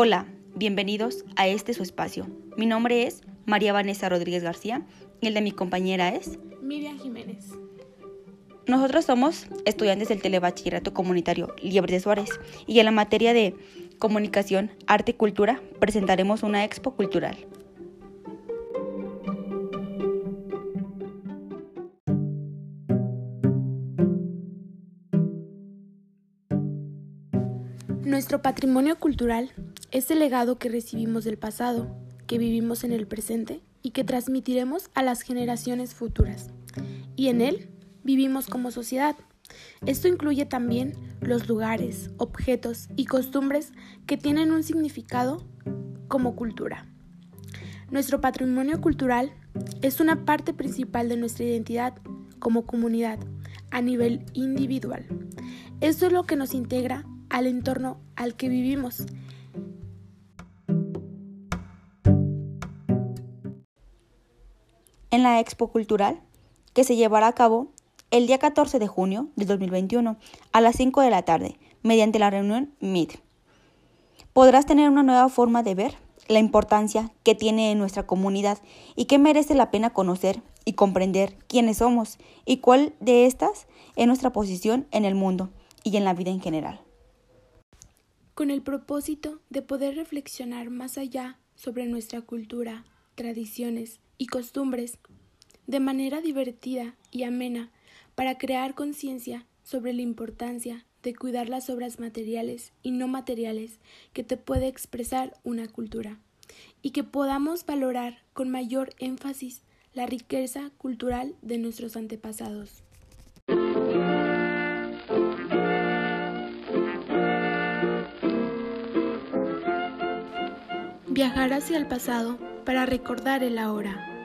Hola, bienvenidos a este su espacio. Mi nombre es María Vanessa Rodríguez García y el de mi compañera es Miriam Jiménez. Nosotros somos estudiantes del Telebachillerato Comunitario Liebre de Suárez y en la materia de comunicación, arte y cultura presentaremos una expo cultural. Nuestro patrimonio cultural es el legado que recibimos del pasado, que vivimos en el presente y que transmitiremos a las generaciones futuras. Y en él vivimos como sociedad. Esto incluye también los lugares, objetos y costumbres que tienen un significado como cultura. Nuestro patrimonio cultural es una parte principal de nuestra identidad como comunidad a nivel individual. Esto es lo que nos integra al entorno al que vivimos. En la Expo Cultural, que se llevará a cabo el día 14 de junio de 2021 a las 5 de la tarde, mediante la reunión Meet, podrás tener una nueva forma de ver la importancia que tiene en nuestra comunidad y que merece la pena conocer y comprender quiénes somos y cuál de estas es nuestra posición en el mundo y en la vida en general. Con el propósito de poder reflexionar más allá sobre nuestra cultura, tradiciones y costumbres de manera divertida y amena para crear conciencia sobre la importancia de cuidar las obras materiales y no materiales que te puede expresar una cultura y que podamos valorar con mayor énfasis la riqueza cultural de nuestros antepasados. Viajar hacia el pasado para recordar el ahora.